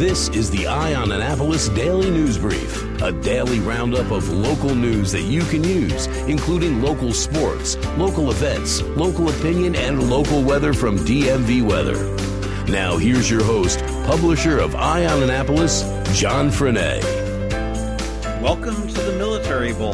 This is the Eye on Annapolis Daily News Brief, a daily roundup of local news that you can use, including local sports, local events, local opinion, and local weather from DMV Weather. Now, here's your host, publisher of Eye on Annapolis, John Frenaye. Welcome to the Military Bowl.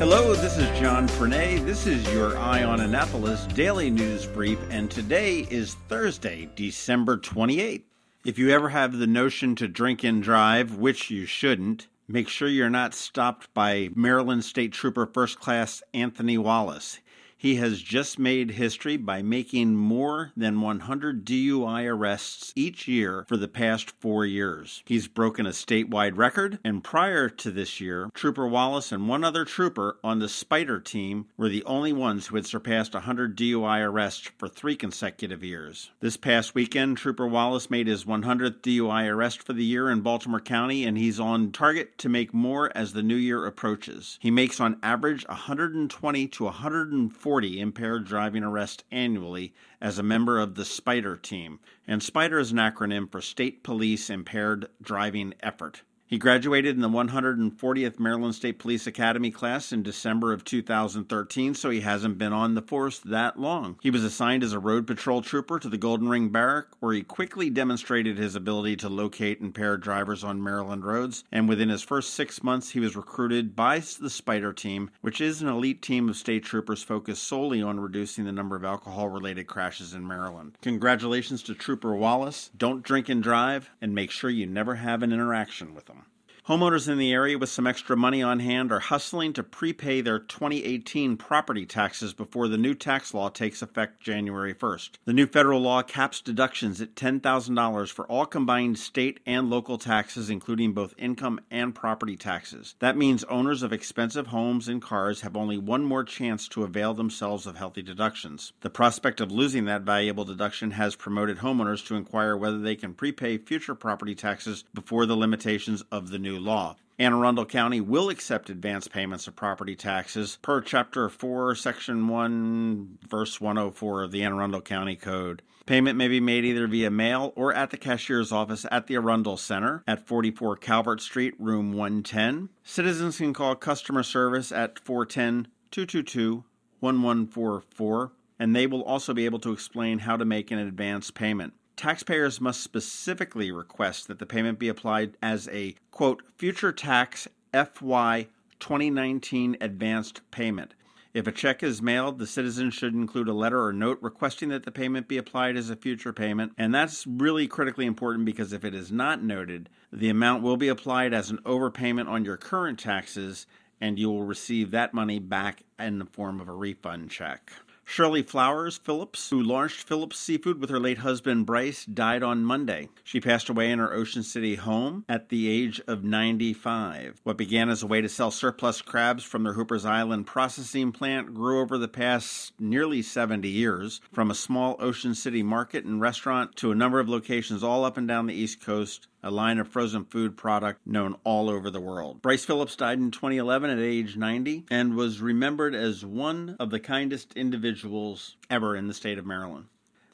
Hello, this is John Frenaye. This is your Eye on Annapolis daily news brief, and today is Thursday, December 28th. If you ever have the notion to drink and drive, which you shouldn't, make sure you're not stopped by Maryland State Trooper First Class Anthony Wallace. He has just made history by making more than 100 DUI arrests each year for the past four years. He's broken a statewide record, and prior to this year, Trooper Wallace and one other trooper on the Spider team were the only ones who had surpassed 100 DUI arrests for three consecutive years. This past weekend, Trooper Wallace made his 100th DUI arrest for the year in Baltimore County, and he's on target to make more as the new year approaches. He makes on average 120 to 140 40 impaired driving arrests annually as a member of the SPIDER team, and SPIDER is an acronym for State Police Impaired Driving Effort. He graduated in the 140th Maryland State Police Academy class in December of 2013, so he hasn't been on the force that long. He was assigned as a road patrol trooper to the Golden Ring Barrack, where he quickly demonstrated his ability to locate impaired drivers on Maryland roads, and within his first six months, he was recruited by the Spider Team, which is an elite team of state troopers focused solely on reducing the number of alcohol related crashes in Maryland. Congratulations to Trooper Wallace. Don't drink and drive, and make sure you never have an interaction with him. Homeowners in the area with some extra money on hand are hustling to prepay their 2018 property taxes before the new tax law takes effect January 1st. The new federal law caps deductions at $10,000 for all combined state and local taxes, including both income and property taxes. That means owners of expensive homes and cars have only one more chance to avail themselves of healthy deductions. The prospect of losing that valuable deduction has promoted homeowners to inquire whether they can prepay future property taxes before the limitations of the new new law. Anne Arundel County will accept advance payments of property taxes per Chapter 4, Section 1, Verse 104 of the Anne Arundel County Code. Payment may be made either via mail or at the cashier's office at the Arundel Center at 44 Calvert Street, room 110. Citizens can call customer service at 410 222 1144, and they will also be able to explain how to make an advance payment taxpayers must specifically request that the payment be applied as a quote future tax FY 2019 advanced payment. If a check is mailed, the citizen should include a letter or note requesting that the payment be applied as a future payment. And that's really critically important because if it is not noted, the amount will be applied as an overpayment on your current taxes and you will receive that money back in the form of a refund check. Shirley Flowers Phillips, who launched Phillips Seafood with her late husband Bryce, died on Monday. She passed away in her Ocean City home at the age of 95. What began as a way to sell surplus crabs from their Hoopers Island processing plant grew over the past nearly 70 years, from a small Ocean City market and restaurant to a number of locations all up and down the East Coast a line of frozen food product known all over the world. Bryce Phillips died in 2011 at age 90 and was remembered as one of the kindest individuals ever in the state of Maryland.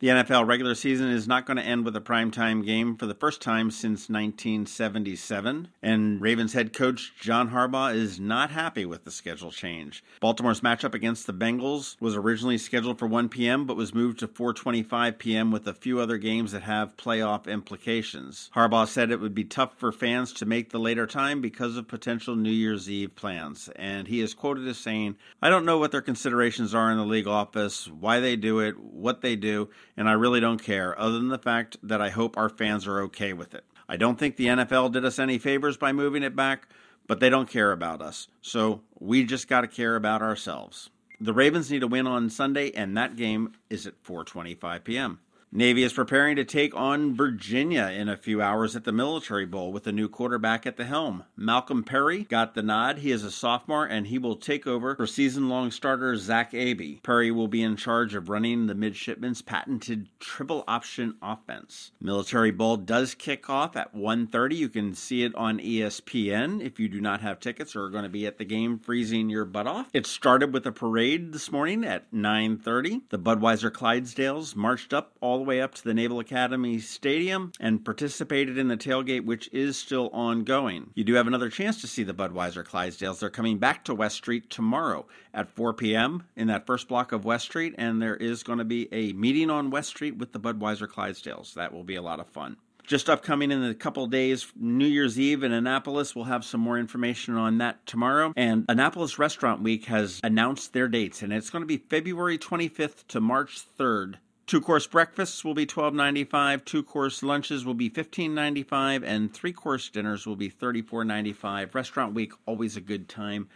The NFL regular season is not going to end with a primetime game for the first time since 1977, and Ravens head coach John Harbaugh is not happy with the schedule change. Baltimore's matchup against the Bengals was originally scheduled for 1 p.m. but was moved to 4:25 p.m. with a few other games that have playoff implications. Harbaugh said it would be tough for fans to make the later time because of potential New Year's Eve plans, and he is quoted as saying, "I don't know what their considerations are in the league office, why they do it, what they do." And I really don't care, other than the fact that I hope our fans are okay with it. I don't think the NFL did us any favors by moving it back, but they don't care about us. So we just got to care about ourselves. The Ravens need a win on Sunday, and that game is at 4:25 p.m. Navy is preparing to take on Virginia in a few hours at the Military Bowl with a new quarterback at the helm. Malcolm Perry got the nod. He is a sophomore and he will take over for season long starter Zach Abey. Perry will be in charge of running the midshipmen's patented triple option offense. Military Bowl does kick off at 1:30. You can see it on ESPN if you do not have tickets or are going to be at the game freezing your butt off. It started with a parade this morning at 9:30. The Budweiser Clydesdales marched up all the way up to the Naval Academy Stadium and participated in the tailgate, which is still ongoing. You do have another chance to see the Budweiser Clydesdales. They're coming back to West Street tomorrow at 4 p.m. in that first block of West Street, and there is going to be a meeting on West Street with the Budweiser Clydesdales. That will be a lot of fun. Just upcoming in a couple days, New Year's Eve in Annapolis. We'll have some more information on that tomorrow. And Annapolis Restaurant Week has announced their dates, and it's going to be February 25th to March 3rd. Two course breakfasts will be $12.95, two course lunches will be $15.95, and three course dinners will be $34.95. Restaurant week, always a good time,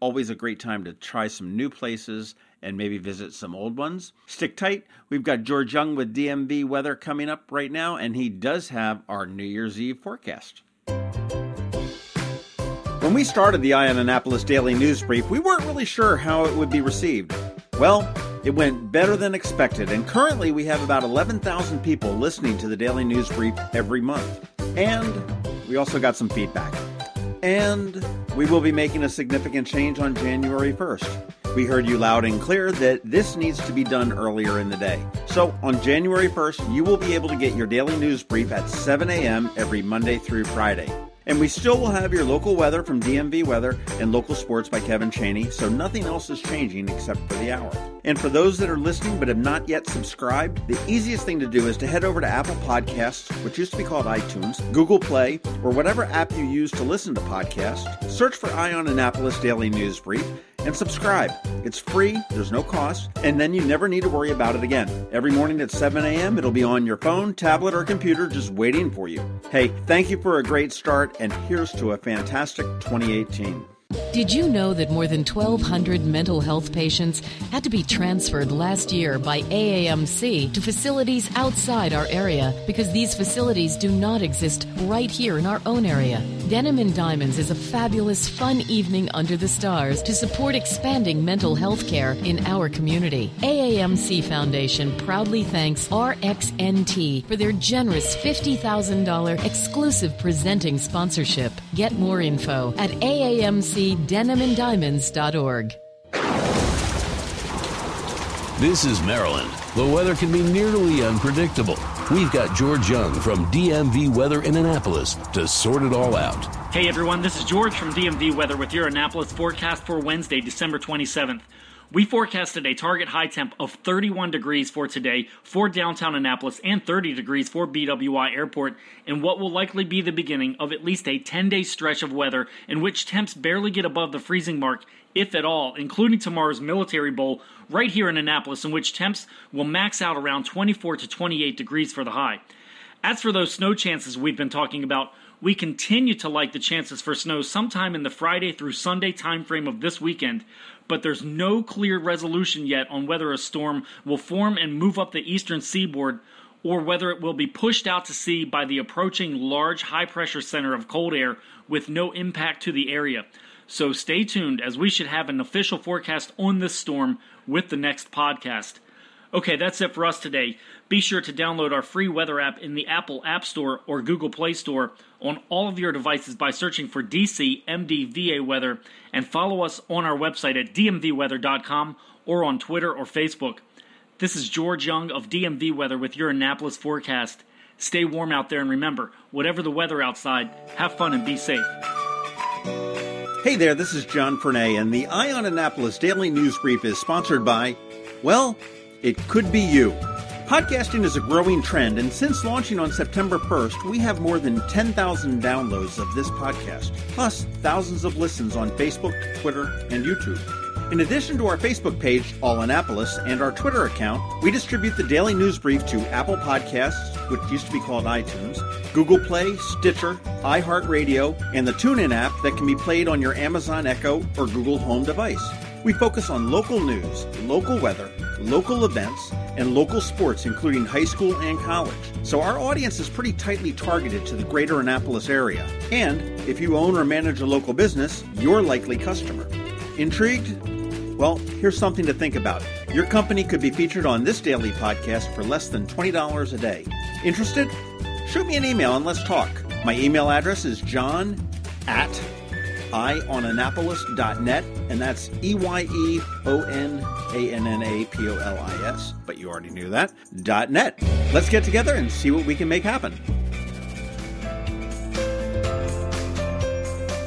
always a great time to try some new places and maybe visit some old ones. Stick tight. We've got George Young with DMV weather coming up right now, and he does have our New Year's Eve forecast. When we started the Eye on Annapolis Daily News Brief, we weren't really sure how it would be received. Well, it went better than expected, and currently we have about 11,000 people listening to the Daily News Brief every month. And we also got some feedback. And we will be making a significant change on January 1st. We heard you loud and clear that this needs to be done earlier in the day. So on January 1st, you will be able to get your daily news brief at 7 a.m. every Monday through Friday. And we still will have your local weather from DMV Weather and local sports by Kevin Chaney, so nothing else is changing except for the hour. And for those that are listening but have not yet subscribed, the easiest thing to do is to head over to Apple Podcasts, which used to be called iTunes, Google Play, or whatever app you use to listen to podcasts. Search for Eye on Annapolis Daily News Brief and subscribe. It's free, there's no cost, and then you never need to worry about it again. Every morning at 7 a.m., it'll be on your phone, tablet, or computer just waiting for you. Hey, thank you for a great start, and here's to a fantastic 2018. Did you know that more than 1,200 mental health patients had to be transferred last year by AAMC to facilities outside our area because these facilities do not exist right here in our own area? Denim and Diamonds is a fabulous, fun evening under the stars to support expanding mental health care in our community. AAMC Foundation proudly thanks RXNT for their generous $50,000 exclusive presenting sponsorship. Get more info at AAMCDenimandDiamonds.org. This is Maryland. The weather can be nearly unpredictable. We've got George Young from DMV Weather in Annapolis to sort it all out. Hey everyone, this is George from DMV Weather with your Annapolis forecast for Wednesday, December 27th. We forecasted a target high temp of 31 degrees for today for downtown Annapolis and 30 degrees for BWI Airport in what will likely be the beginning of at least a 10 day stretch of weather in which temps barely get above the freezing mark, if at all, including tomorrow's Military Bowl right here in Annapolis, in which temps will max out around 24 to 28 degrees for the high. As for those snow chances we've been talking about, we continue to like the chances for snow sometime in the Friday through Sunday timeframe of this weekend, but there's no clear resolution yet on whether a storm will form and move up the eastern seaboard or whether it will be pushed out to sea by the approaching large high pressure center of cold air with no impact to the area. So stay tuned as we should have an official forecast on this storm with the next podcast. Okay, that's it for us today. Be sure to download our free weather app in the Apple App Store or Google Play Store on all of your devices by searching for DC MDVA Weather and follow us on our website at dmvweather.com or on Twitter or Facebook. This is George Young of DMV Weather with your Annapolis forecast. Stay warm out there and remember, whatever the weather outside, have fun and be safe. Hey there, this is John Frenaye, and the Eye on Annapolis Daily News Brief is sponsored by, well, it could be you. Podcasting is a growing trend, and since launching on September 1st, we have more than 10,000 downloads of this podcast, plus thousands of listens on Facebook, Twitter, and YouTube. In addition to our Facebook page, All Annapolis, and our Twitter account, we distribute the daily news brief to Apple Podcasts, which used to be called iTunes, Google Play, Stitcher, iHeartRadio, and the TuneIn app that can be played on your Amazon Echo or Google Home device. We focus on local news, local weather, local events, and local sports, including high school and college. So our audience is pretty tightly targeted to the greater Annapolis area. And if you own or manage a local business, you're likely customer. Intrigued? Well, here's something to think about. Your company could be featured on this daily podcast for less than $20 a day. Interested? Shoot me an email and let's talk. My email address is john at eyeonannapolis.net, and that's E Y E O N A N N A P O L I S, but you already knew that, net. Let's get together and see what we can make happen.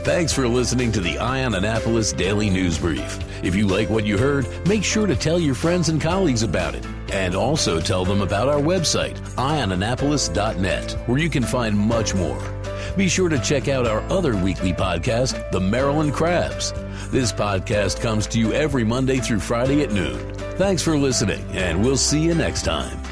Thanks for listening to the Eye on Annapolis Daily News Brief. If you like what you heard, make sure to tell your friends and colleagues about it. And also tell them about our website, eyeonannapolis.net, where you can find much more. Be sure to check out our other weekly podcast, The Maryland Crabs. This podcast comes to you every Monday through Friday at noon. Thanks for listening, and we'll see you next time.